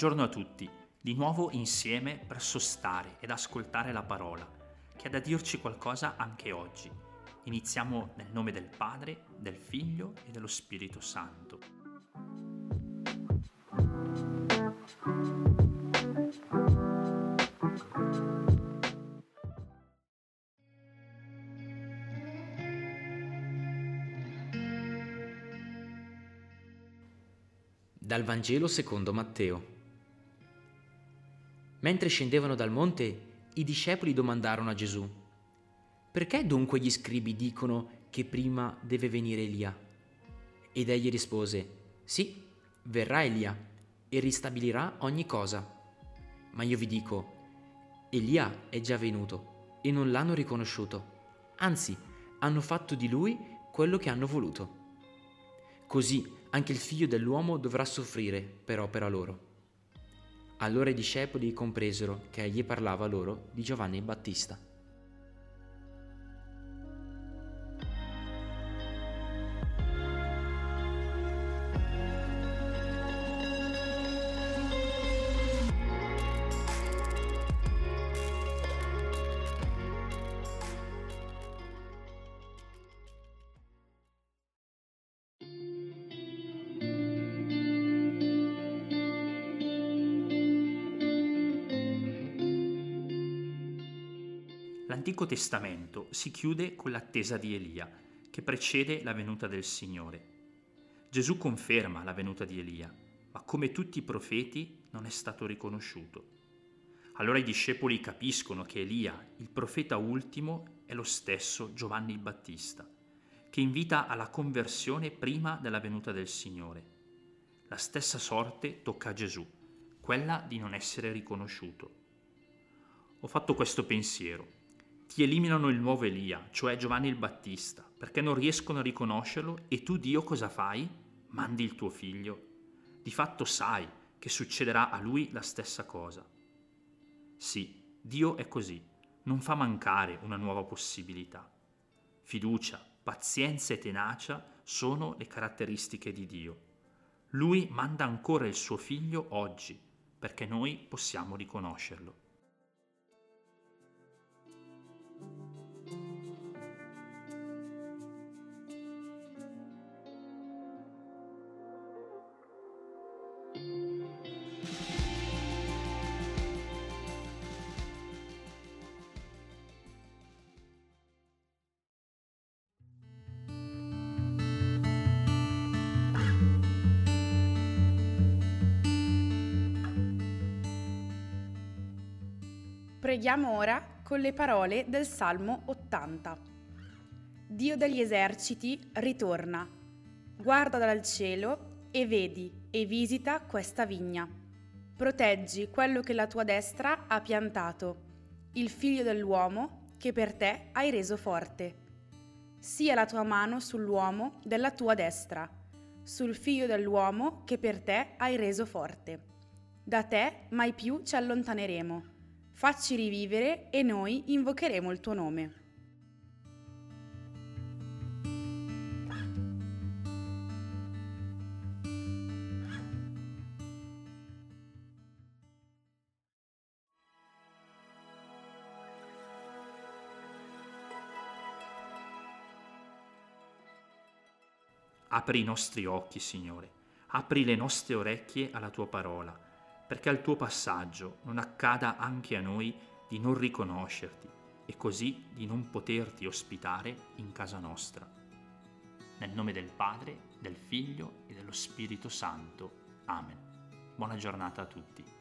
Buongiorno a tutti, di nuovo insieme per sostare ed ascoltare la parola, che ha da dirci qualcosa anche oggi. Iniziamo nel nome del Padre, del Figlio e dello Spirito Santo. Dal Vangelo secondo Matteo. Mentre scendevano dal monte, i discepoli domandarono a Gesù, perché dunque gli scribi dicono che prima deve venire Elia? Ed egli rispose, sì, verrà Elia e ristabilirà ogni cosa. Ma io vi dico, Elia è già venuto e non l'hanno riconosciuto, anzi hanno fatto di lui quello che hanno voluto. Così anche il figlio dell'uomo dovrà soffrire per opera loro. Allora i discepoli compresero che egli parlava loro di Giovanni Battista. L'Antico Testamento si chiude con l'attesa di Elia, che precede la venuta del Signore. Gesù conferma la venuta di Elia, ma come tutti i profeti non è stato riconosciuto. Allora i discepoli capiscono che Elia, il profeta ultimo, è lo stesso Giovanni il Battista, che invita alla conversione prima della venuta del Signore. La stessa sorte tocca a Gesù, quella di non essere riconosciuto. Ho fatto questo pensiero ti eliminano il nuovo Elia, cioè Giovanni il Battista, perché non riescono a riconoscerlo e tu Dio cosa fai? Mandi il tuo figlio. Di fatto sai che succederà a lui la stessa cosa. Sì, Dio è così, non fa mancare una nuova possibilità. Fiducia, pazienza e tenacia sono le caratteristiche di Dio. Lui manda ancora il suo figlio oggi, perché noi possiamo riconoscerlo. Preghiamo ora con le parole del Salmo 80. Dio degli eserciti ritorna, guarda dal cielo e vedi e visita questa vigna. Proteggi quello che la tua destra ha piantato, il figlio dell'uomo che per te hai reso forte. Sia la tua mano sull'uomo della tua destra, sul figlio dell'uomo che per te hai reso forte. Da te mai più ci allontaneremo Facci rivivere e noi invocheremo il tuo nome. Apri i nostri occhi, Signore, apri le nostre orecchie alla tua parola perché al tuo passaggio non accada anche a noi di non riconoscerti e così di non poterti ospitare in casa nostra. Nel nome del Padre, del Figlio e dello Spirito Santo. Amen. Buona giornata a tutti.